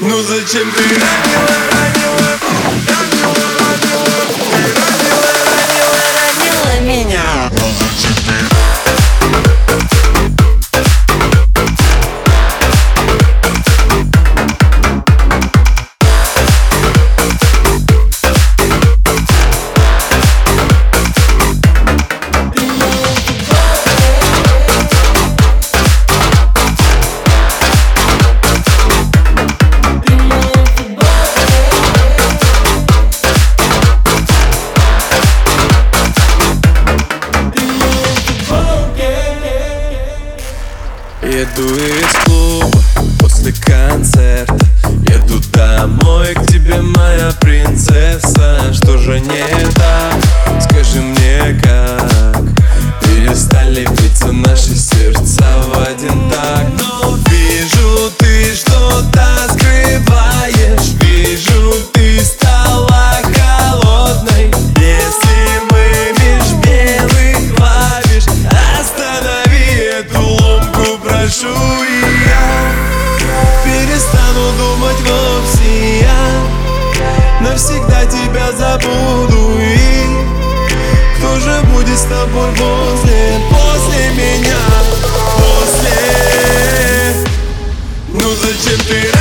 Ну зачем ты ранила, ранила? do it. the chimney.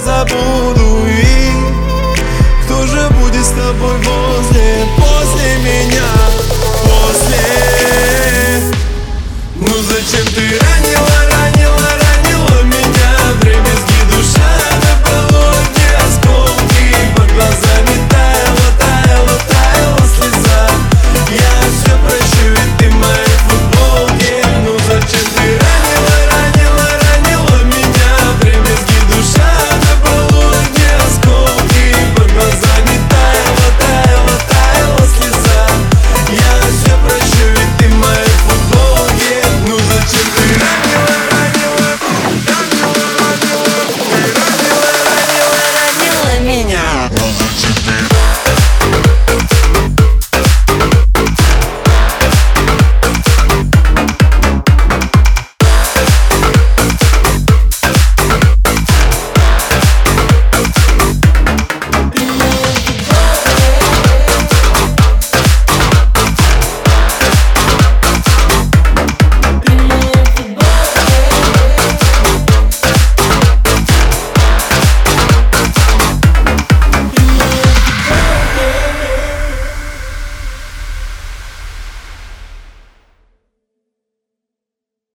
casa.